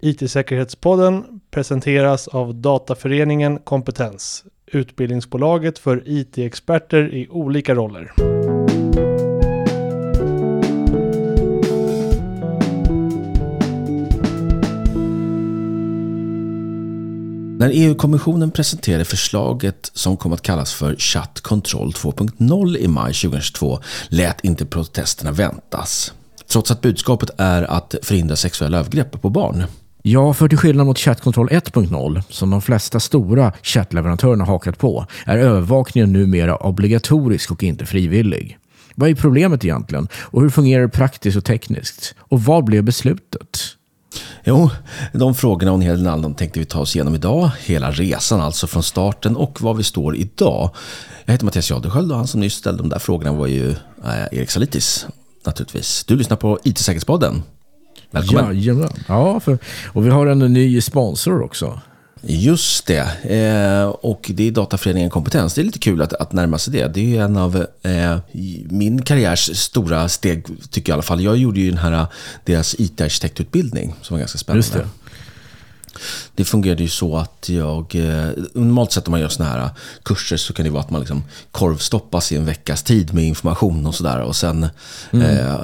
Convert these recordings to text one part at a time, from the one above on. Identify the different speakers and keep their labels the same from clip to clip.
Speaker 1: IT-säkerhetspodden presenteras av Dataföreningen Kompetens, utbildningsbolaget för IT-experter i olika roller.
Speaker 2: När EU-kommissionen presenterade förslaget som kom att kallas för Chat Control 2.0 i maj 2022 lät inte protesterna väntas. Trots att budskapet är att förhindra sexuella övergrepp på barn.
Speaker 3: Ja, för till skillnad mot Chat Control 1.0, som de flesta stora chattleverantörerna hakat på, är övervakningen numera obligatorisk och inte frivillig. Vad är problemet egentligen? Och hur fungerar det praktiskt och tekniskt? Och vad blev beslutet?
Speaker 2: Jo, de frågorna och en hel del annat tänkte vi ta oss igenom idag. Hela resan alltså från starten och var vi står idag. Jag heter Mattias Jadesköld och han som nyss ställde de där frågorna var ju eh, Erik Salitis naturligtvis. Du lyssnar på IT-säkerhetspodden. Välkommen.
Speaker 3: Jajamän. Ja, för, och vi har en ny sponsor också.
Speaker 2: Just det. Eh, och det är Dataföreningen Kompetens. Det är lite kul att, att närma sig det. Det är en av eh, min karriärs stora steg, tycker jag i alla fall. Jag gjorde ju den här, deras IT-arkitektutbildning som var ganska spännande.
Speaker 3: Just det.
Speaker 2: Det fungerade ju så att jag, eh, normalt sett om man gör sådana här kurser så kan det vara att man liksom korvstoppas i en veckas tid med information och sådär. Och sen, eh,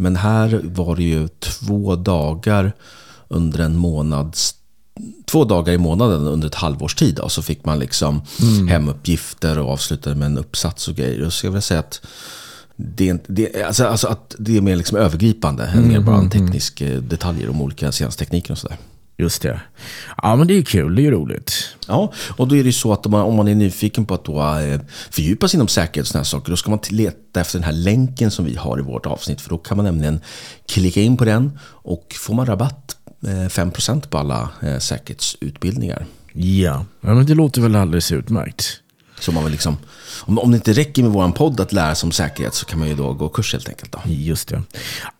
Speaker 2: men här var det ju två dagar under en månads två dagar i månaden under ett halvårs tid. Då, så fick man liksom hemuppgifter och avslutade med en uppsats och grejer. Och så jag vill säga att det är, det, alltså, alltså att det är mer liksom övergripande än mer bara en teknisk eh, detaljer om olika scenestekniker och sådär.
Speaker 3: Just det. Ja, men det är kul. Det är roligt.
Speaker 2: Ja, och då är det ju så att om man, om man är nyfiken på att då, eh, fördjupa sig inom säkerhet och sådana här saker, då ska man leta efter den här länken som vi har i vårt avsnitt. För då kan man nämligen klicka in på den och får man rabatt, eh, 5% på alla eh, säkerhetsutbildningar.
Speaker 3: Ja. ja, men det låter väl alldeles utmärkt.
Speaker 2: Så man vill liksom, om, om det inte räcker med vår podd att lära sig om säkerhet så kan man ju då gå kurs helt enkelt. Då.
Speaker 3: Just det.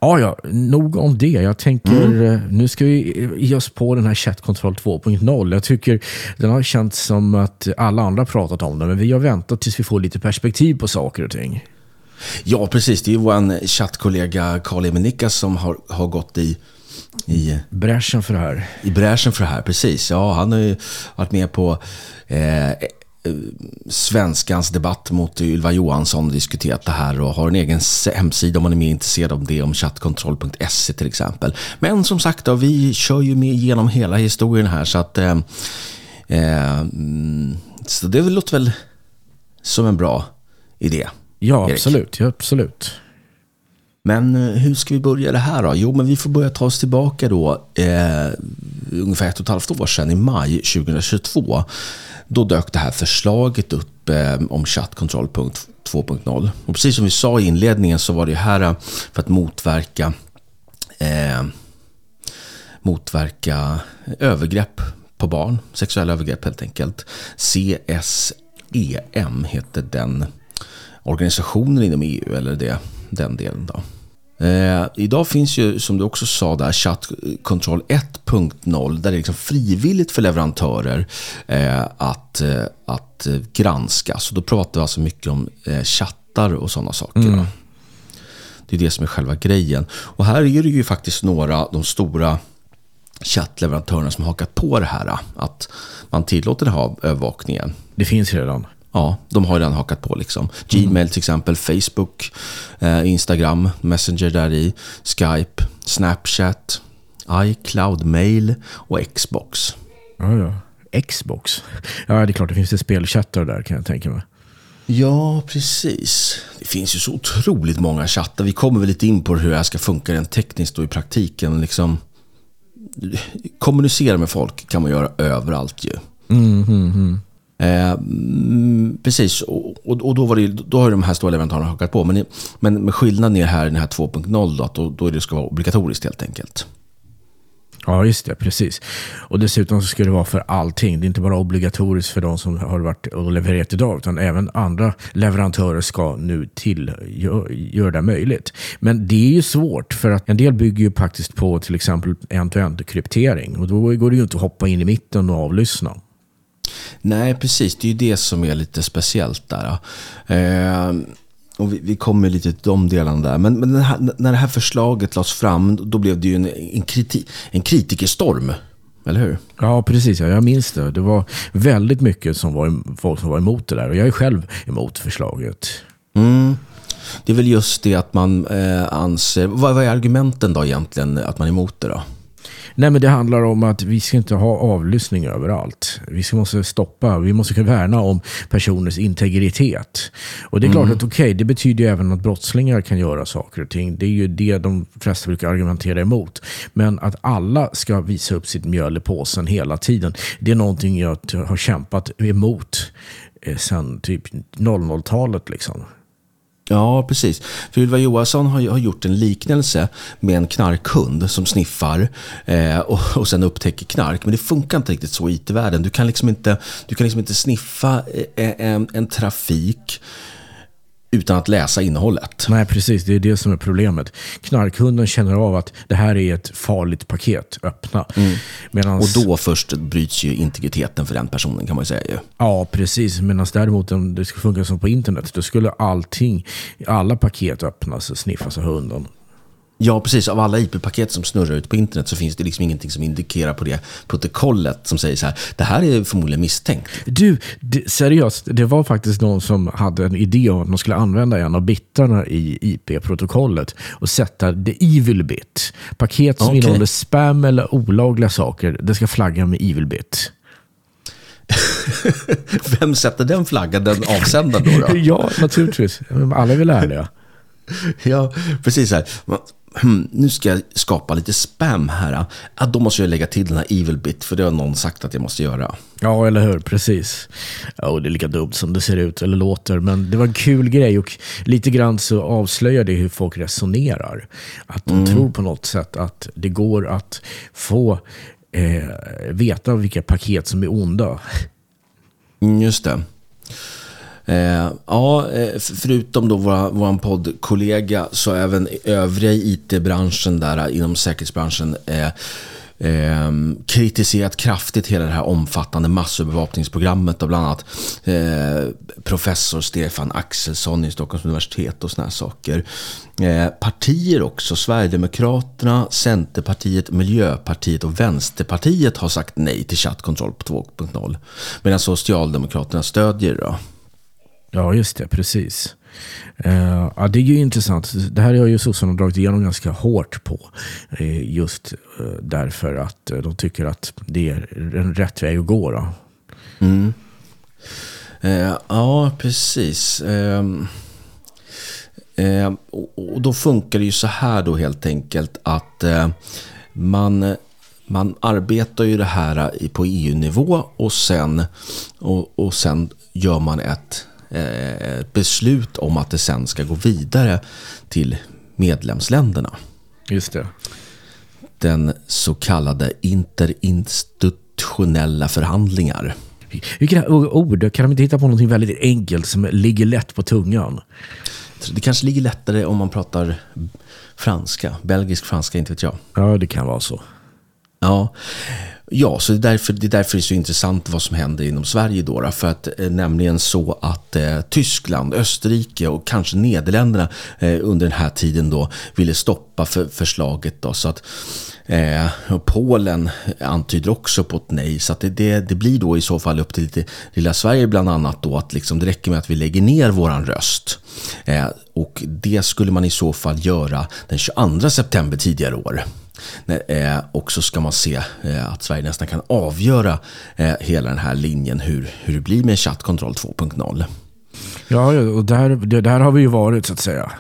Speaker 3: Ja, ja, nog om det. Jag tänker, eh, nu ska vi ge oss på den här Chat Control 2.0. Jag tycker den har känts som att alla andra pratat om den, men vi har väntat tills vi får lite perspektiv på saker och ting.
Speaker 2: Ja, precis. Det är ju vår chattkollega Karl-Emil Nickas som har, har gått i, i
Speaker 3: Bräschen för det här.
Speaker 2: I bräschen för det här, precis. Ja, han har ju varit med på eh, Svenskans debatt mot Ylva Johansson diskuterat det här och har en egen hemsida om man är mer intresserad av det, om chattkontroll.se till exempel. Men som sagt, då, vi kör ju med genom hela historien här så att eh, eh, så det låter väl som en bra idé.
Speaker 3: Ja,
Speaker 2: Erik.
Speaker 3: absolut. Ja, absolut.
Speaker 2: Men eh, hur ska vi börja det här då? Jo, men vi får börja ta oss tillbaka då eh, ungefär ett och ett halvt år sedan i maj 2022. Då dök det här förslaget upp eh, om chattkontroll 2.0. Och precis som vi sa i inledningen så var det här eh, för att motverka eh, motverka övergrepp på barn, sexuella övergrepp helt enkelt. CSEM heter den organisationen inom EU, eller det, den delen då. Eh, idag finns ju, som du också sa där, Chat Control 1.0 där det är liksom frivilligt för leverantörer eh, att, eh, att eh, granska. Så då pratar vi alltså mycket om eh, chattar och sådana saker. då. Det är det som är själva grejen. Och här är det ju faktiskt några de stora chattleverantörerna som har hakat på det här. Att man tillåter den här övervakningen.
Speaker 3: Det finns redan.
Speaker 2: Ja, de har ju redan hakat på liksom. Gmail till exempel, Facebook, eh, Instagram, Messenger där i, Skype, Snapchat, iCloud, Mail och Xbox.
Speaker 3: Ja, ja. Xbox. Ja, det är klart. Det finns det spelchattar där kan jag tänka mig.
Speaker 2: Ja, precis. Det finns ju så otroligt många chattar. Vi kommer väl lite in på hur det här ska funka rent tekniskt och i praktiken. Liksom, kommunicera med folk kan man göra överallt ju. Eh, mm, Eh, mm, precis, och, och, då, var det, ju- då har ju de här stora leverantörerna hakat på. Men, men med skillnaden är här i den här 2.0 då, att då, då det ska vara obligatoriskt helt enkelt.
Speaker 3: Ja, just det. Precis. Och dessutom så ska det vara för allting. Det är inte bara obligatoriskt för de som har varit och levererat idag, utan även andra leverantörer ska nu till göra det möjligt. Men det är ju svårt, för att en del bygger ju faktiskt på till exempel end-to-end kryptering. Och då går det ju inte att hoppa in i mitten och avlyssna.
Speaker 2: Nej, precis. Det är ju det som är lite speciellt där. Eh, och vi, vi kommer lite till de delarna där. Men, men här, när det här förslaget lades fram, då blev det ju en, en, kriti, en kritikerstorm. Eller hur?
Speaker 3: Ja, precis. Ja, jag minns det. Det var väldigt mycket som var, folk som var emot det där. Och jag är själv emot förslaget.
Speaker 2: Mm. Det är väl just det att man eh, anser... Vad, vad är argumenten då egentligen att man är emot det då?
Speaker 3: Nej, men det handlar om att vi ska inte ha avlyssning överallt. Vi måste stoppa, vi måste kunna värna om personers integritet. Och det är klart mm. att okej, okay, det betyder ju även att brottslingar kan göra saker och ting. Det är ju det de flesta brukar argumentera emot. Men att alla ska visa upp sitt mjöl i påsen hela tiden, det är någonting jag har kämpat emot eh, sen typ 00-talet. Liksom.
Speaker 2: Ja, precis. För Ylva Johansson har, har gjort en liknelse med en knarkhund som sniffar eh, och, och sen upptäcker knark. Men det funkar inte riktigt så i IT-världen. Du kan liksom inte, du kan liksom inte sniffa eh, eh en, en trafik utan att läsa innehållet.
Speaker 3: Nej, precis. Det är det som är problemet. Knarkhunden känner av att det här är ett farligt paket. Öppna. Mm.
Speaker 2: Medans... Och då först bryts ju integriteten för den personen kan man ju säga. Ju.
Speaker 3: Ja, precis. Medan däremot om det skulle funka som på internet, då skulle allting, alla paket öppnas och sniffas av hunden.
Speaker 2: Ja, precis. Av alla IP-paket som snurrar ut på internet så finns det liksom ingenting som indikerar på det protokollet som säger så här, det här är förmodligen misstänkt.
Speaker 3: Du, det, seriöst, det var faktiskt någon som hade en idé om att man skulle använda en av bitarna i IP-protokollet och sätta the evil bit. Paket som okay. innehåller spam eller olagliga saker, det ska flagga med evil bit.
Speaker 2: Vem sätter den flaggan, den avsändaren då? då?
Speaker 3: ja, naturligtvis. Alla är väl ärliga.
Speaker 2: ja, precis. Här. Hmm, nu ska jag skapa lite spam här. Ja, då måste jag lägga till den här evil bit, för det har någon sagt att jag måste göra.
Speaker 3: Ja, eller hur? Precis. Ja, det är lika dumt som det ser ut eller låter, men det var en kul grej och lite grann så avslöjar det hur folk resonerar. Att de mm. tror på något sätt att det går att få eh, veta vilka paket som är onda.
Speaker 2: Mm, just det. Eh, ja, eh, förutom då vår, vår poddkollega så även övriga i IT-branschen där eh, inom säkerhetsbranschen eh, eh, kritiserat kraftigt hela det här omfattande massövervakningsprogrammet av bland annat eh, professor Stefan Axelsson i Stockholms universitet och sådana saker. Eh, partier också, Sverigedemokraterna, Centerpartiet, Miljöpartiet och Vänsterpartiet har sagt nej till chattkontroll på 2.0. Medan Socialdemokraterna stödjer det.
Speaker 3: Ja, just det. Precis. Uh, ja, det är ju intressant. Det här har ju sossarna dragit igenom ganska hårt på. Uh, just uh, därför att de tycker att det är en rätt väg att gå. Då.
Speaker 2: Mm. ja, precis. Ehm, ehm, och då funkar det ju så här då helt enkelt att man man arbetar ju det här på EU-nivå och sen, och, och sen gör man ett eh, beslut om att det sen ska gå vidare till medlemsländerna.
Speaker 3: Just det.
Speaker 2: Den så kallade interinstitutionella förhandlingar.
Speaker 3: Vilka ord, kan de inte hitta på något väldigt enkelt som ligger lätt på tungan?
Speaker 2: Det kanske ligger lättare om man pratar franska, belgisk franska, inte vet jag.
Speaker 3: Ja, det kan vara så.
Speaker 2: Ja, Ja, så det är, därför, det är därför det är så intressant vad som händer inom Sverige då. För att eh, nämligen så att eh, Tyskland, Österrike och kanske Nederländerna eh, under den här tiden då ville stoppa för, förslaget då. Så att eh, Polen antyder också på ett nej. Så att det, det, det, blir då i så fall upp till lite, lilla Sverige bland annat då att liksom det räcker med att vi lägger ner våran röst. Eh, och det skulle man i så fall göra den 22 september tidigare år. Eh, och så ska man se eh, att Sverige nästan kan avgöra eh, hela den här linjen hur, hur det blir med chattkontroll 2.0.
Speaker 3: Ja, och där, där har vi ju varit så att säga.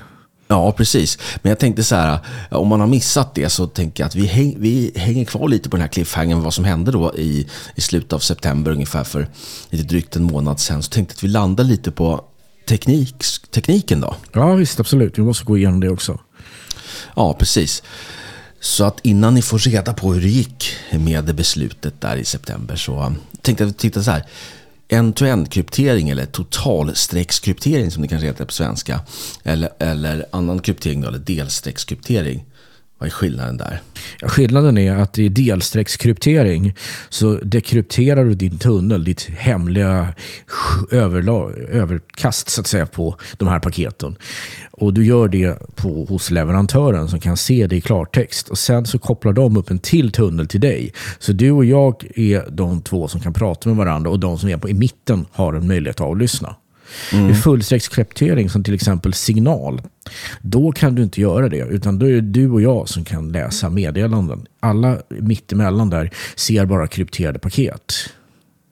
Speaker 2: Ja, precis. Men jag tänkte så här, om man har missat det så tänker jag att vi, häng, vi hänger kvar lite på den här cliffhangern, vad som hände då i, i slutet av september ungefär för lite drygt en månad sedan. Så tänkte jag att vi landar lite på teknik, tekniken då.
Speaker 3: Ja, visst, absolut. Vi måste gå igenom det också.
Speaker 2: Ja, precis. Så att innan ni får reda på hur det gick med beslutet där i september så tänkte jag titta så här. End-to-end kryptering eller totalstreckskryptering som det kanske heter på svenska. Eller, eller annan kryptering då, eller delstreckskryptering. Vad är skillnaden där?
Speaker 3: Ja, skillnaden är att i delsträckskryptering så dekrypterar du din tunnel, ditt hemliga överkast så att säga på de här paketen. Och du gör det på, hos leverantören som kan se det i klartext. Och Sen så kopplar de upp en till tunnel till dig. Så du och jag är de två som kan prata med varandra och de som är på, i mitten har en möjlighet att avlyssna. Mm. Vid fullstreckskryptering som till exempel signal, då kan du inte göra det. Utan då är det du och jag som kan läsa meddelanden. Alla mittemellan där ser bara krypterade paket.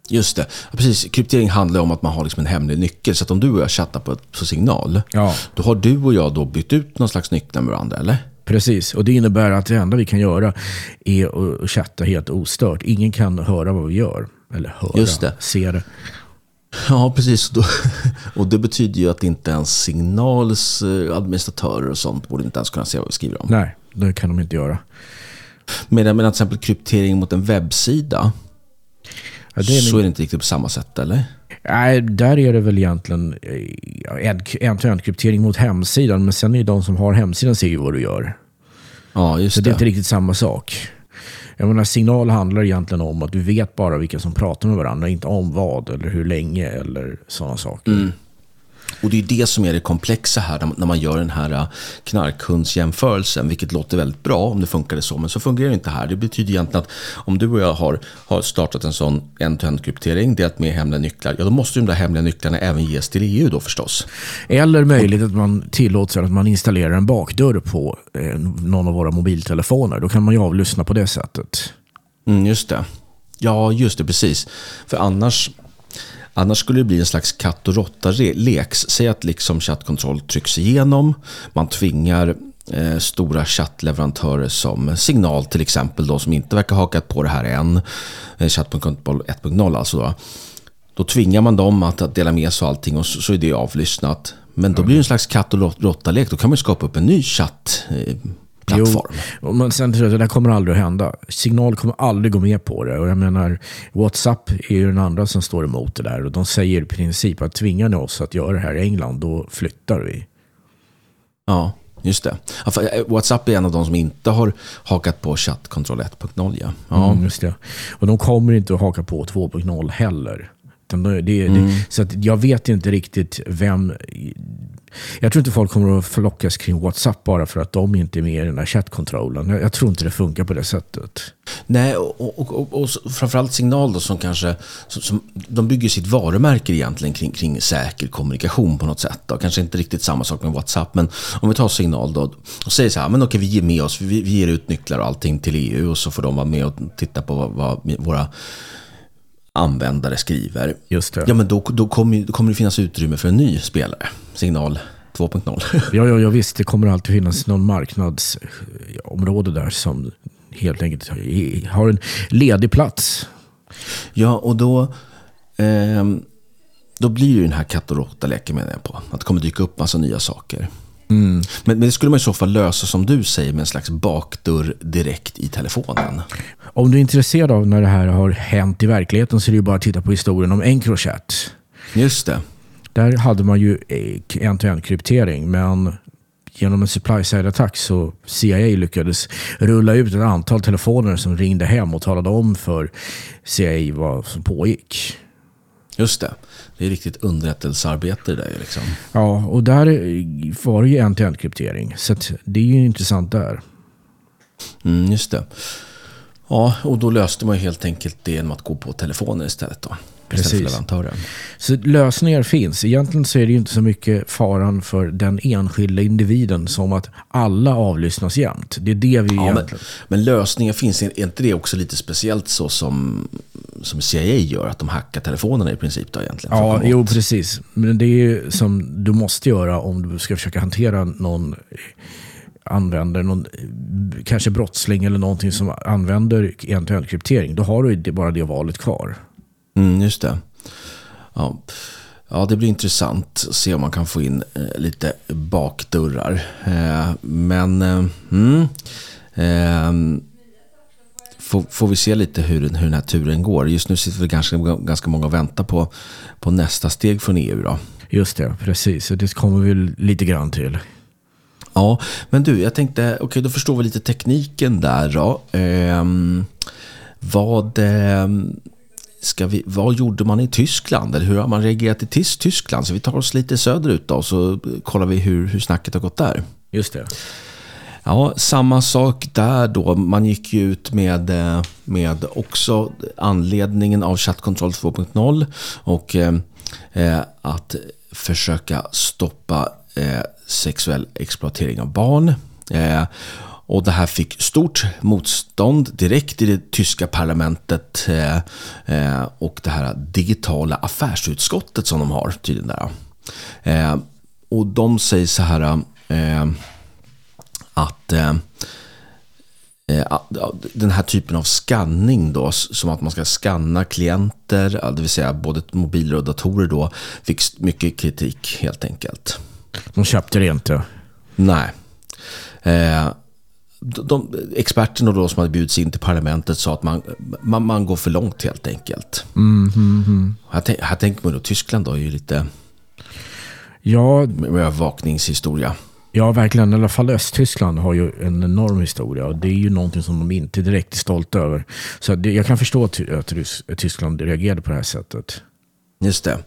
Speaker 2: Just det. Precis. Kryptering handlar om att man har liksom en hemlig nyckel. Så att om du och jag chattar på, på signal,
Speaker 3: ja.
Speaker 2: då har du och jag då bytt ut någon slags nycklar med varandra, eller?
Speaker 3: Precis, och det innebär att det enda vi kan göra är att chatta helt ostört. Ingen kan höra vad vi gör. Eller höra,
Speaker 2: Just det.
Speaker 3: se det.
Speaker 2: Ja, precis. Och det betyder ju att inte ens Signals eh, administratörer och sånt borde inte ens kunna se vad vi skriver om.
Speaker 3: Nej, det kan de inte göra.
Speaker 2: Medan, medan till exempel kryptering mot en webbsida ja, det är så är det inte riktigt på samma sätt, eller?
Speaker 3: Nej, där är det väl egentligen eh, en-till-en kryptering mot hemsidan. Men sen är det de som har hemsidan ser ju vad du gör.
Speaker 2: Ja, just
Speaker 3: så
Speaker 2: det.
Speaker 3: det är inte riktigt samma sak. Jag menar, signal handlar egentligen om att du vet bara vilka som pratar med varandra, inte om vad eller hur länge eller sådana saker.
Speaker 2: Mm. Och det är det som är det komplexa här när man gör den här äh, knarkhundsjämförelsen, vilket låter väldigt bra om det funkade så, men så fungerar det inte här. Det betyder egentligen att om du och jag har, har startat en sån end-to-end kryptering, det är att med hemliga nycklar, ja då måste de där hemliga nycklarna även ges till EU då förstås.
Speaker 3: Eller möjligt att man tillåter att man installerar en bakdörr på eh, någon av våra mobiltelefoner. Då kan man ju avlyssna på det sättet.
Speaker 2: Mm, just det. Ja, just det, precis. För annars Annars skulle det bli en slags katt och råtta-lek. Säg att liksom chattkontroll trycks igenom. Man tvingar eh, stora chattleverantörer som Signal till exempel, då, som inte verkar hakat på det här än. Eh, chattkontroll 1.0 alltså. Då. då tvingar man dem att, att dela med sig av allting och så, så är det avlyssnat. Men då blir det en slags katt och råtta-lek. Då kan man skapa upp en ny chatt. Eh, plattform.
Speaker 3: Jo, men sen tror jag att det där kommer aldrig att hända. Signal kommer aldrig gå med på det. Och jag menar, WhatsApp är ju den andra som står emot det där. Och de säger i princip att tvingar ni oss att göra det här i England, då flyttar vi.
Speaker 2: Ja, just det. Eh, WhatsApp är en av de som inte har hakat på chattkontroll 1.0. Ja. ja.
Speaker 3: Mm, just det. Och de kommer inte att haka på 2.0 heller. Det, det, mm. så jag vet inte riktigt vem jag tror inte folk kommer att flockas kring WhatsApp bara för att de inte är med i den här chattkontrollen. Jag, jag tror inte det funkar på det sättet.
Speaker 2: Nej, och, och, och, och framförallt Signal då som kanske, som, som, de bygger sitt varumärke egentligen kring, kring säker kommunikation på något sätt. Då. Kanske inte riktigt samma sak med WhatsApp, men om vi tar Signal då och säger så här, men okej vi ger med oss, vi, vi ger ut nycklar och allting till EU och så får de vara med och titta på vad, vad våra användare skriver.
Speaker 3: Just det.
Speaker 2: Ja, men då, då, kommer, då kommer det finnas utrymme för en ny spelare. Signal 2.0.
Speaker 3: ja, ja, ja, visst. Det kommer alltid finnas någon marknadsområde där som helt enkelt har en ledig plats.
Speaker 2: Ja, och då, eh, då blir ju den här katt och råtta-leken menar jag på. Att det kommer dyka upp massa nya saker.
Speaker 3: Mm.
Speaker 2: Men, men det skulle man i så fall lösa som du säger med en slags bakdörr direkt i telefonen.
Speaker 3: Om du är intresserad av när det här har hänt i verkligheten så är det ju bara att titta på historien om Encrochat.
Speaker 2: Just det.
Speaker 3: Där hade man ju en-to-en kryptering men genom en supply-side-attack så CIA lyckades rulla ut ett antal telefoner som ringde hem och talade om för CIA vad som pågick.
Speaker 2: Just det. Det är riktigt underrättelsearbete där liksom.
Speaker 3: Ja, och där var det ju en-till-en kryptering. Så det är ju intressant där.
Speaker 2: Mm, just det. Ja, och då löste man helt enkelt det genom att gå på telefonen istället då.
Speaker 3: Precis. Så lösningar finns. Egentligen så är det ju inte så mycket faran för den enskilda individen som att alla avlyssnas jämt. Det är det vi ja, egentligen...
Speaker 2: Men, men lösningar finns. Är inte det också lite speciellt så som, som CIA gör? Att de hackar telefonerna i princip då egentligen?
Speaker 3: Ja, jo precis. Men det är ju som du måste göra om du ska försöka hantera någon använder någon, kanske brottsling eller någonting som använder en kryptering. Då har du bara det valet kvar.
Speaker 2: Mm, just det. Ja. ja, det blir intressant att se om man kan få in eh, lite bakdörrar. Eh, men eh, mm, eh, får, får, vi se lite hur, hur den här turen går. Just nu sitter vi ganska, ganska många och väntar på, på nästa steg från EU. Då.
Speaker 3: Just det, precis. Det kommer vi lite grann till.
Speaker 2: Ja, men du, jag tänkte, okej okay, då förstår vi lite tekniken där då. Ehm, vad, ehm, ska vi, vad gjorde man i Tyskland? Eller hur har man reagerat i Tyskland? Så vi tar oss lite söderut då, och så kollar vi hur, hur snacket har gått där.
Speaker 3: Just det.
Speaker 2: Ja, samma sak där då. Man gick ju ut med, eh, med också anledningen av chattkontroll 2.0 och eh, eh, att försöka stoppa eh, sexuell exploatering av barn. Eh, och det här fick stort motstånd direkt i det tyska parlamentet eh, eh, och det här digitala affärsutskottet som de har tydligen där. Eh, och de säger så här eh, att eh, den här typen av skanning då, som att man ska skanna klienter, det vill säga både mobiler och datorer då, fick mycket kritik helt enkelt.
Speaker 3: De köpte det inte?
Speaker 2: Nej. Eh, de, experterna då som hade bjudits in till parlamentet sa att man, man, man går för långt helt enkelt.
Speaker 3: Mm, mm, mm.
Speaker 2: Här, här tänker man då, Tyskland då är ju lite
Speaker 3: ja,
Speaker 2: med övervakningshistoria.
Speaker 3: Ja, verkligen. I alla fall Östtyskland har ju en enorm historia och det är ju någonting som de inte direkt är stolta över. Så det, jag kan förstå att, att Tyskland reagerade på det här sättet.
Speaker 2: Just det.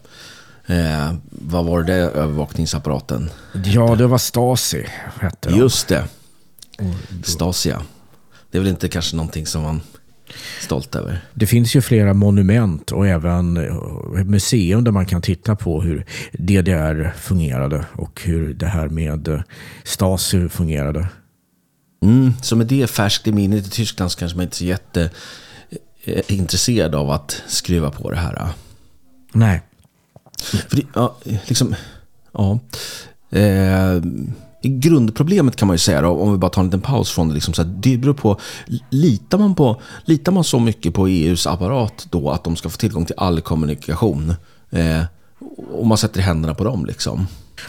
Speaker 2: Eh, vad var det övervakningsapparaten?
Speaker 3: Ja, det var Stasi. Hette
Speaker 2: de. Just det. Stasia. Det är väl inte kanske någonting som man stolt över?
Speaker 3: Det finns ju flera monument och även eh, museum där man kan titta på hur DDR fungerade och hur det här med eh, Stasi fungerade.
Speaker 2: Mm, så med det färskt i minnet i Tyskland så kanske man inte är så jätteintresserad av att skruva på det här.
Speaker 3: Nej.
Speaker 2: För det, ja, liksom, ja. Eh, grundproblemet kan man ju säga, då, om vi bara tar en liten paus från det. Liksom, så här, det beror på, litar man, på, litar man så mycket på EUs apparat då att de ska få tillgång till all kommunikation? Eh, och man sätter händerna på dem liksom.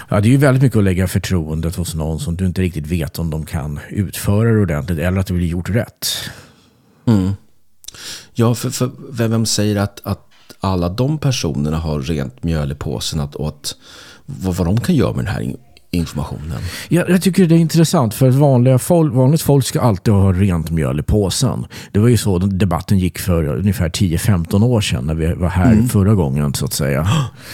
Speaker 3: Ja, det är ju väldigt mycket att lägga förtroendet hos någon som du inte riktigt vet om de kan utföra det ordentligt eller att det blir gjort rätt.
Speaker 2: Mm. Ja, för, för vem säger att, att alla de personerna har rent mjöl i påsen att, och att, vad, vad de kan göra med den här informationen.
Speaker 3: Jag, jag tycker det är intressant för vanliga folk, vanligt folk ska alltid ha rent mjöl i påsen. Det var ju så debatten gick för ungefär 10-15 år sedan när vi var här mm. förra gången så att säga.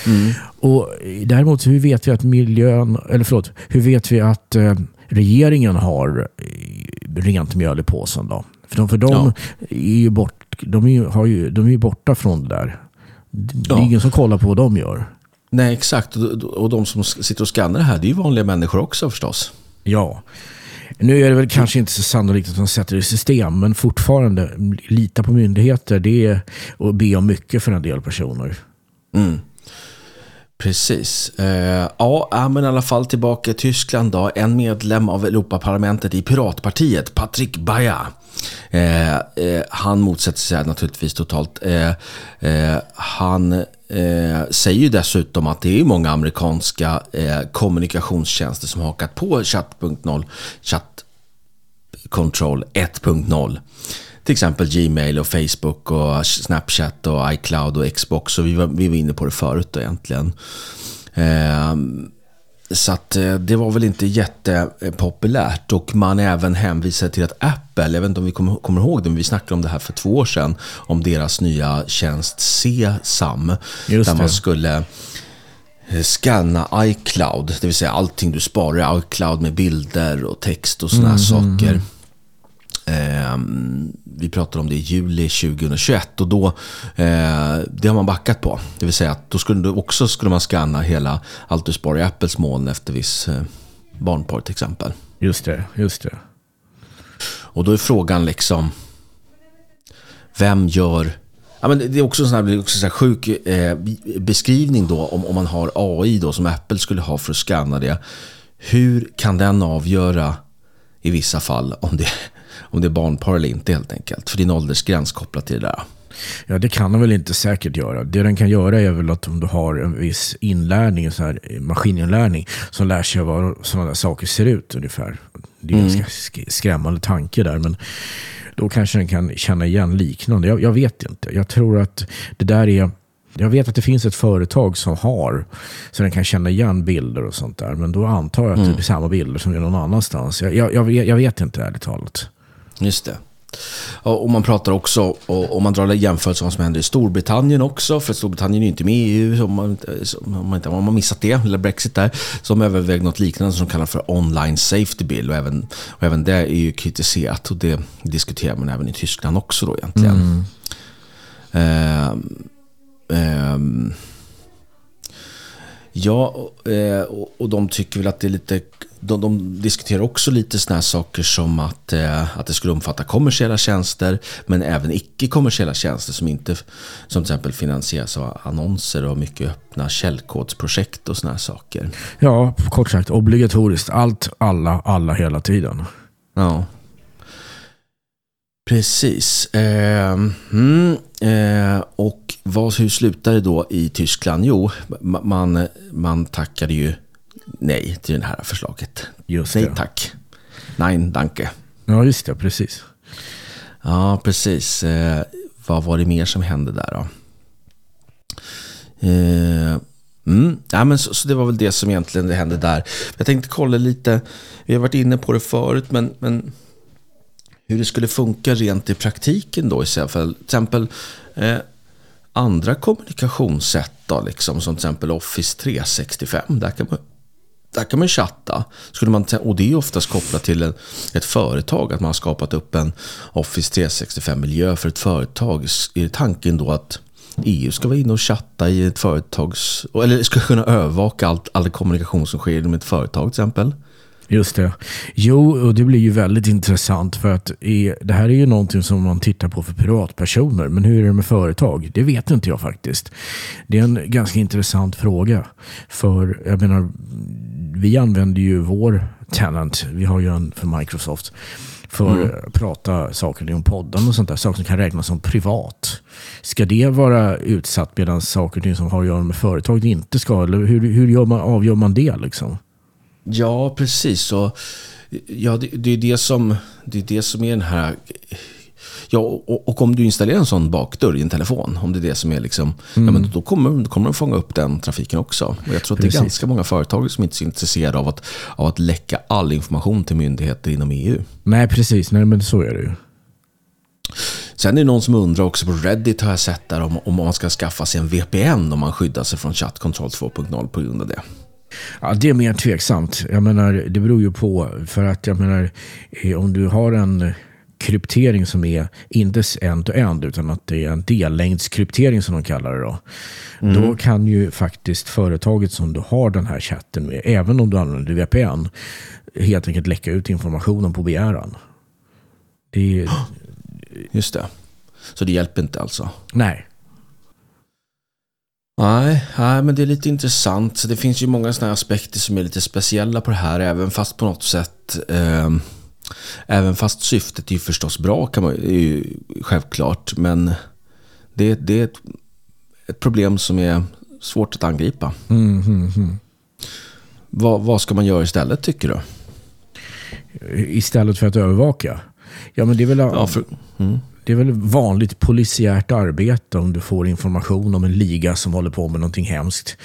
Speaker 3: Mm. Och Däremot hur vet vi att miljön, eller förlåt, hur vet vi att eh, regeringen har eh, rent mjöl i påsen då? För de, för de ja. är ju bort, de är, har ju, de är borta från det där. Det är ja. ingen som kollar på vad de gör.
Speaker 2: Nej, exakt. Och de som sitter och skannar det här, det är ju vanliga människor också förstås.
Speaker 3: Ja. Nu är det väl kanske inte så sannolikt att de sätter det i system, men fortfarande, lita på myndigheter, det är att be om mycket för en del personer.
Speaker 2: Mm. Precis. Eh, ja, men i alla fall tillbaka i Tyskland då. En medlem av Europaparlamentet i Piratpartiet, Patrik Baja. Eh, eh, han motsätter sig naturligtvis totalt. Han eh, säger ju dessutom att det är många amerikanska eh, kommunikationstjänster som hakat på Chat.0, Chat Control 1.0 till exempel Gmail och Facebook och Snapchat och iCloud och Xbox. Och vi var, vi var inne på det förut då egentligen. Eh, så att eh, det var väl inte jättepopulärt och man även hänvisade till att Apple, jag vet inte om vi kommer, kommer ihåg det, men vi snackade om det här för två år sedan, om deras nya tjänst CSAM. Där man skulle eh, scanna iCloud, det vill säga allting du sparar i iCloud med bilder och text och sådana mm, saker. Mm. Eh, vi pratade om det i juli 2021 och då, eh, det har man backat på. Det vill säga att då skulle du också skulle man scanna hela allt du sparar i Apples moln efter viss eh, barnporr till exempel.
Speaker 3: Just det, just det.
Speaker 2: Och då är frågan liksom, vem gör Ja, men det är också en sån här, också så här sjuk eh, beskrivning då om, om man har AI då som Apple skulle ha för att scanna det. Hur kan den avgöra i vissa fall om det, om det är barnpar eller inte helt enkelt. För en åldersgräns kopplat till det där.
Speaker 3: Ja, det kan den väl inte säkert göra. Det den kan göra är väl att om du har en viss inlärning, så här maskininlärning, som lär sig vad sådana där saker ser ut ungefär. Det är en mm. skrämmande tanke där, men då kanske den kan känna igen liknande. Jag, jag, vet inte. Jag tror att det där är Jag vet att det finns ett företag som har, så den kan känna igen bilder och sånt där. Men då antar jag att
Speaker 2: Mm.
Speaker 3: det är samma bilder som är någon annanstans. Jag, jag, jag, vet- jag vet inte ärligt talat.
Speaker 2: Just det. Och man pratar också, och man drar jämförelser med vad som händer i Storbritannien också, för Storbritannien är ju inte med i EU, om man, om man, inte, om man missat det, eller Brexit där, som överväger något liknande som kallas för online safety bill, och även, och även det är ju kritiserat, och det diskuterar man även i Tyskland också då egentligen. Ehm, ehm, Ja, eh, och, de tycker väl att det är lite... De, de diskuterar också lite såna här saker som att, eh, att det skulle omfatta kommersiella tjänster men även icke-kommersiella tjänster som inte som till exempel finansieras av annonser och mycket öppna källkodsprojekt och såna här saker.
Speaker 3: Ja, kort sagt obligatoriskt. Allt, alla, alla hela tiden.
Speaker 2: Ja. Precis. Eh, mm, eh, och vad, hur slutar det då i Tyskland? Jo, ma- man, man tackade ju nej till det här förslaget.
Speaker 3: Just
Speaker 2: Nej
Speaker 3: det.
Speaker 2: tack. Nein, danke.
Speaker 3: Ja, just det. Precis.
Speaker 2: Ja, precis. Eh, vad var det mer som hände där då? Mm, ja, men så, så det var väl det som egentligen hände där. Jag tänkte kolla lite, vi har varit inne på det förut, men, men hur det skulle funka rent i praktiken då i så. Till exempel eh, andra kommunikationssätt då, liksom, som till exempel Office 365. Där kan man, där kan man chatta. Skulle man, och det är oftast kopplat till en, ett företag, att man har skapat upp en Office 365-miljö för ett företag. Är tanken då att EU ska vara inne och chatta i ett företags... Eller ska kunna övervaka allt, all kommunikation som sker inom ett företag till exempel?
Speaker 3: Just det. Jo, och det blir ju väldigt intressant för att det här är ju någonting som man tittar på för privatpersoner. Men hur är det med företag? Det vet inte jag faktiskt. Det är en ganska intressant fråga. För jag menar, vi använder ju vår tenant, vi har ju en för Microsoft, för att prata saker om podden och sånt där. Saker som kan räknas som privat. Ska det vara utsatt medan saker och ting som har att göra med företaget inte ska? Eller hur, hur gör man, avgör man det liksom?
Speaker 2: Ja, precis. Och, ja, det, det, är det, som, det är det som är den här... Ja, och, och om du installerar en sån bakdörr i en telefon, om det är det som är liksom... Ja, men då kommer, då kommer de fånga upp den trafiken också. Och jag tror att det
Speaker 3: Precis.
Speaker 2: är ganska många företag som inte är så intresserade av att, av att läcka all information till myndigheter inom EU.
Speaker 3: Nej, precis. Nej, men så är det ju.
Speaker 2: Sen är det någon som undrar också på Reddit har jag sett där om, om man ska skaffa sig en VPN om man skyddar sig från Chat Control 2.0 på grund av det.
Speaker 3: Ja, det är mer tveksamt. Jag menar, det beror ju på. För att jag menar, eh, om du har en kryptering som är inte end-to-end utan att det är en dellängdskryptering som de kallar det då. Då kan ju faktiskt företaget som du har den här chatten med, även om du använder VPN, helt enkelt läcka ut informationen på begäran. Det är,
Speaker 2: Just det. Så det hjälper inte alltså?
Speaker 3: nej,
Speaker 2: Nej, nej, men det är lite intressant. Så det finns ju många sådana aspekter som är lite speciella på det här, även fast på något sätt eh, Även fast syftet är ju förstås bra, kan man, är ju självklart. Men det, det är ett, ett problem som är svårt att angripa.
Speaker 3: Mm, mm, mm.
Speaker 2: Vad, vad ska man göra istället, tycker du?
Speaker 3: Istället för att övervaka. Ja, men det är väl,
Speaker 2: Ja, för, mm
Speaker 3: det är väl vanligt polisiärt arbete om du får information om en liga som håller på med någonting hemskt.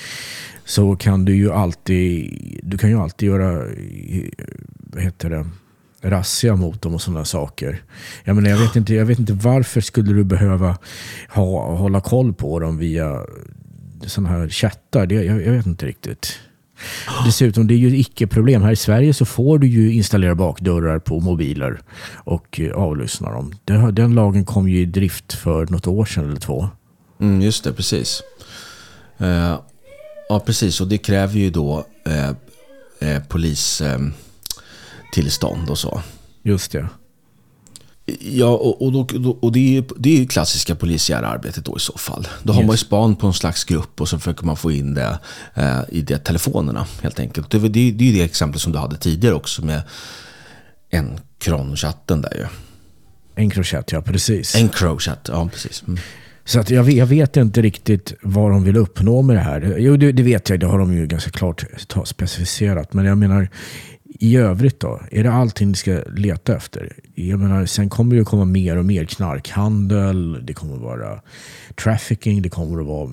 Speaker 3: Så kan du ju alltid, du kan ju alltid göra, eh, vad heter det, razzia mot dem och sådana saker. Jag, menar, jag, vet inte, jag vet inte varför skulle du behöva ha, hålla koll på dem via sådana här chattar. Det, jag, jag vet inte riktigt. Dessutom, det är ju icke-problem. Här i Sverige så får du ju installera bakdörrar på mobiler och eh, avlyssna dem. Den lagen kom ju i drift för något år sedan eller två.
Speaker 2: Mm, just det, precis. Eh, ja, precis. Och det kräver ju då eh, eh, polistillstånd tillstånd och så.
Speaker 3: Just det.
Speaker 2: Ja, och, och, då, och det, är ju, det är klassiska polisiära arbetet då i så fall. Då har
Speaker 3: Yes.
Speaker 2: man ju span på en slags grupp och så försöker man få in det eh, i de telefonerna helt enkelt. Det, det, det är ju det exempel som du hade tidigare också med Encron-chatten där ju.
Speaker 3: Encrochat, ja precis.
Speaker 2: Encro-chatt, ja precis. Mm.
Speaker 3: Så att jag, vet, jag vet inte riktigt vad de vill uppnå med det här. Jo, det, det vet jag. Det har de ju ganska klart specificerat. Men jag menar, i övrigt då? Är det allting ni ska leta efter? Jag menar, sen kommer det komma mer och mer knarkhandel, det kommer att vara trafficking, det kommer att vara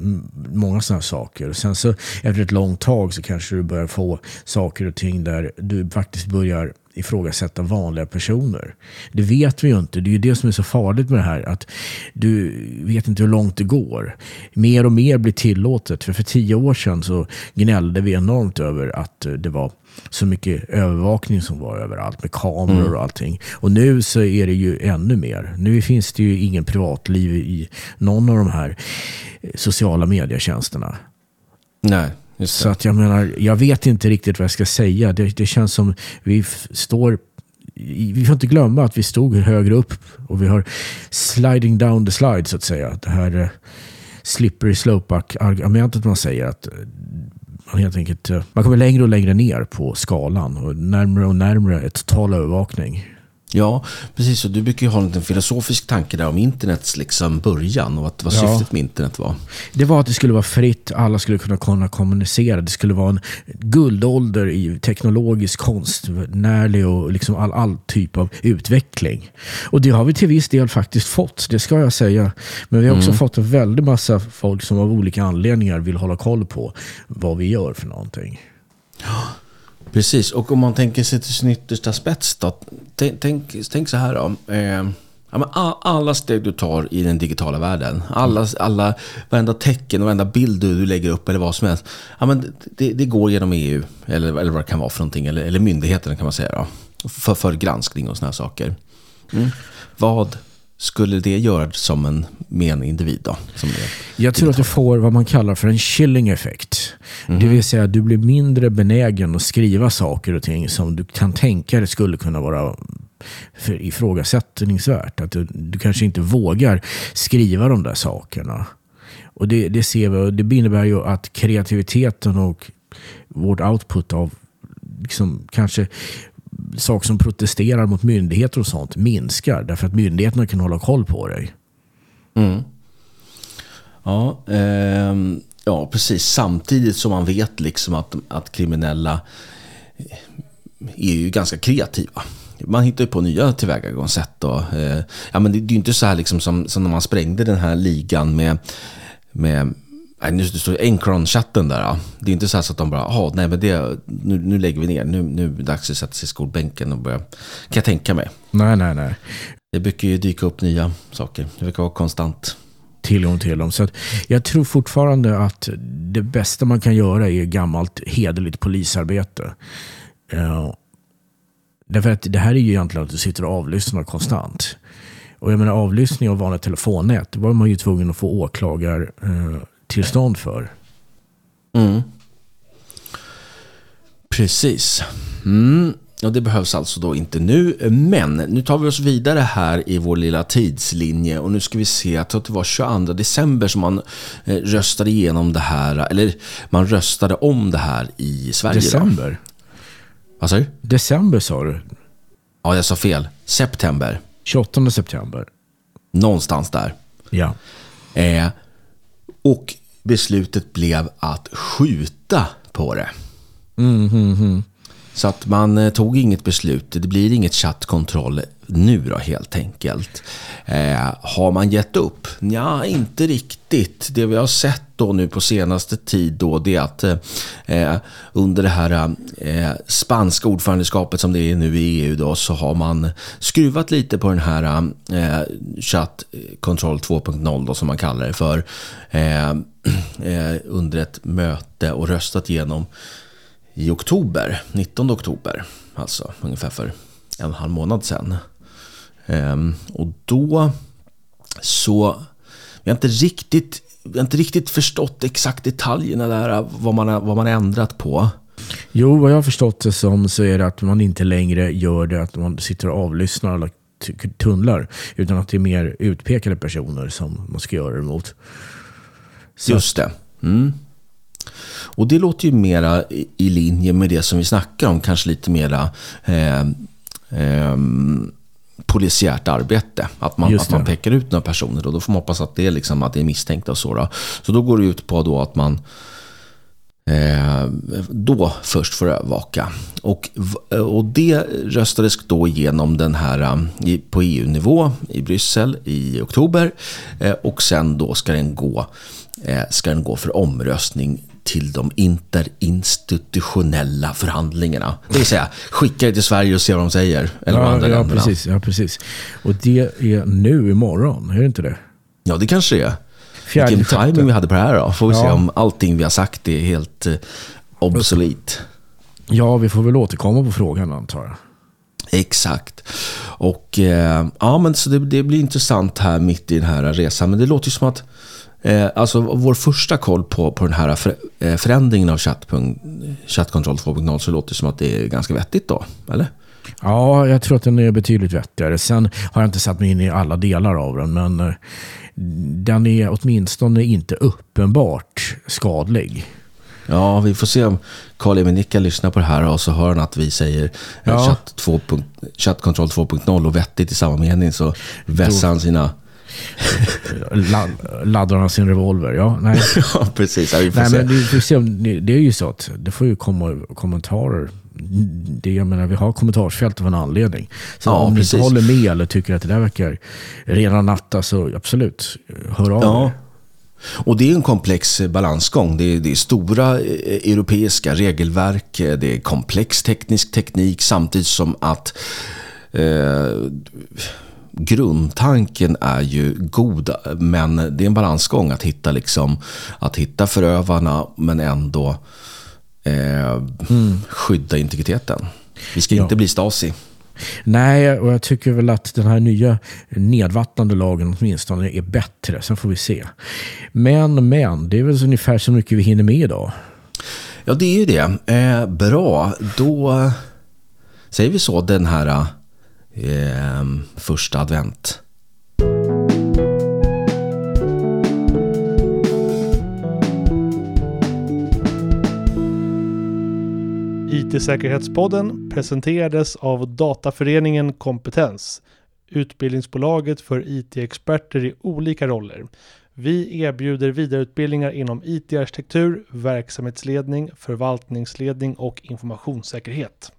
Speaker 3: många sådana saker. Sen så efter ett långt tag så kanske du börjar få saker och ting där du faktiskt börjar ifrågasätta vanliga personer. Det vet vi ju inte. Det är ju det som är så farligt med det här. Att du vet inte hur långt det går. Mer och mer blir tillåtet. För för tio år sedan så gnällde vi enormt över att det var så mycket övervakning som var överallt med kameror mm. och allting. Och nu så är det ju ännu mer. Nu finns det ju ingen privatliv i någon av de här sociala medietjänsterna.
Speaker 2: Nej.
Speaker 3: Så att jag menar, jag vet inte riktigt vad jag ska säga. Det, det känns som vi står vi får inte glömma att vi stod högre upp och vi har sliding down the slide så att säga. Det här uh, slippery slope-argumentet man säger att man helt enkelt eh, man kommer längre och längre ner på skalan och närmare och närmare ett total övervakning.
Speaker 2: Ja, precis. Och du brukar ju ha en filosofisk tanke där om internets liksom början och att vad ja. syftet med internet var.
Speaker 3: Det var att det skulle vara fritt, alla skulle kunna, kunna kommunicera. Det skulle vara en guldålder i teknologisk konstnärlig och liksom all, all typ av utveckling. Och det har vi till viss del faktiskt fått, det ska jag säga. Men vi har också mm. fått en väldig massa folk som av olika anledningar vill hålla koll på vad vi gör för någonting.
Speaker 2: Precis, och om man tänker sig till sin yttersta spets då. Tänk, tänk, tänk så här då. Eh, ja, alla steg du tar i den digitala världen, alla, alla, varenda tecken och varenda bild du, du lägger upp eller vad som helst. Ja, men det, det går genom EU, eller, eller vad det kan vara för någonting, eller, eller myndigheterna kan man säga. Då, för, för granskning och sådana här saker. Mm. Vad skulle det göra som en, med en individ då? Som
Speaker 3: det, jag tror att det får vad man kallar för en chilling effekt. Mm. Det vill säga att du blir mindre benägen att skriva saker och ting som du kan tänka dig skulle kunna vara för ifrågasättningsvärt. Att du, du kanske inte vågar skriva de där sakerna. Och det, det ser vi, och det innebär ju att kreativiteten och vårt output av liksom, kanske saker som protesterar mot myndigheter och sånt minskar. Därför att myndigheterna kan hålla koll på dig.
Speaker 2: Mm. Ja, eh, ja, precis. Samtidigt som man vet liksom att, att kriminella eh, är ju ganska kreativa. Man hittar ju på nya tillvägagångssätt. Och, eh, ja, men det, det är ju inte så här liksom som, som när man sprängde den här ligan med, med Nej, nu står Encron-chatten där. Ja. Det är inte så, att de bara, ja, nej men det, nu, nu lägger vi ner. Nu, nu är det dags att sätta sig i skolbänken och börja, kan jag tänka mig.
Speaker 3: Nej, nej, nej.
Speaker 2: Det brukar ju dyka upp nya saker. Det brukar vara konstant.
Speaker 3: Tillgång till dem. Så jag tror fortfarande att det bästa man kan göra är gammalt hederligt polisarbete. Uh, därför att det här är ju egentligen att du sitter och avlyssnar konstant. Och jag menar avlyssning av vanliga telefonnät, var man ju tvungen att få åklagar uh, tillstånd för.
Speaker 2: Mm. Precis. Mm. Och det behövs alltså då inte nu. Men nu tar vi oss vidare här i vår lilla tidslinje. Och nu ska vi se, att det var 22 december som man eh, röstade igenom det här. Eller man röstade om det här i Sverige.
Speaker 3: December?
Speaker 2: Vad sa du?
Speaker 3: December sa du.
Speaker 2: Ja, jag sa fel. September.
Speaker 3: 28 september.
Speaker 2: Någonstans där.
Speaker 3: Ja.
Speaker 2: Eh, och beslutet blev att skjuta på det.
Speaker 3: Mm, mm, mm.
Speaker 2: Så att man eh, tog inget beslut. Det blir inget chattkontroll nu då helt enkelt. Eh, har man gett upp? Ja, inte riktigt. Det vi har sett då nu på senaste tid då det är att eh, under det här eh, spanska ordförandeskapet som det är nu i EU då så har man skruvat lite på den här eh, chatt control 2.0 då som man kallar det för eh, eh, under ett möte och röstat igenom i oktober, 19 oktober, alltså ungefär för en en halv månad sedan. Ehm, och då så, vi har inte riktigt, vi har inte riktigt förstått exakt detaljerna där, vad man, vad man har ändrat på.
Speaker 3: Jo, vad jag har förstått det som så är det att man inte längre gör det att man sitter och avlyssnar alla tunnlar. Utan att det är mer utpekade personer som man ska göra det mot.
Speaker 2: Så. Just det. Mm. Och det låter ju mera i linje med det som vi snackar om, kanske lite mera eh, eh, polisiärt arbete. Att man, att man pekar ut några personer och då får man hoppas att det är, liksom, att det är misstänkta och så. Då. Så då går det ut på då att man Eh, då först får övervaka. Och, och det röstades då igenom den här på EU-nivå i Bryssel i oktober. Och sen då ska den gå, ska den gå för omröstning till de interinstitutionella förhandlingarna. Det vill säga, skicka det till Sverige och se vad de säger. Eller
Speaker 3: ja,
Speaker 2: andra
Speaker 3: ja, precis, ja, precis. Och det är nu imorgon, är det inte det?
Speaker 2: Ja, det kanske det är. Fjärde, Vilken timing vi hade på det här då. Får vi ja. se om allting vi har sagt är helt eh, obsolet.
Speaker 3: Ja, vi får väl återkomma på frågan antar jag.
Speaker 2: Exakt. Och eh, ja, men så det, det, blir intressant här mitt i den här resan. Men det låter ju som att eh, alltså vår första koll på, på den här eh, förändringen av chattkontroll 2.0 så låter det som att det är ganska vettigt då, eller?
Speaker 3: Ja, jag tror att den är betydligt vettigare. Sen har jag inte satt mig in i alla delar av den, men eh, den är åtminstone inte uppenbart skadlig.
Speaker 2: Ja, vi får se om Karl-Emil Nicka lyssnar på det här och så hör han att vi säger eh, ja. chatt, 2. chatt 2.0 och vettigt i samma mening så vässar han sina...
Speaker 3: Laddar han sin revolver? Ja, nej.
Speaker 2: ja precis. Ja,
Speaker 3: vi får nej, se. Men det, vi se, det är ju så att det får ju komma kommentarer det, jag menar, vi har kommentarsfält av en anledning. Så ja, om precis. ni inte håller med eller tycker att det där verkar rena natta så absolut, hör av ja. er.
Speaker 2: Och det är en komplex balansgång. Det är, det är, stora eh, europeiska regelverk, eh, det är komplex teknisk teknik samtidigt som att eh, grundtanken är ju god. Men det är en balansgång att hitta, liksom, att hitta förövarna men ändå eh, mm. skydda integriteten. Vi ska ja. inte bli Stasi.
Speaker 3: Nej, och jag tycker väl att den här nya nedvattnande lagen åtminstone är bättre. Sen får vi se. Men, men, det är väl ungefär så mycket vi hinner med idag.
Speaker 2: Ja, det är ju det. Eh, bra, då säger vi så den här eh, första advent.
Speaker 1: IT-säkerhetspodden presenterades av Dataföreningen Kompetens, utbildningsbolaget för IT-experter i olika roller. Vi erbjuder vidareutbildningar inom IT-arkitektur, verksamhetsledning, förvaltningsledning och informationssäkerhet.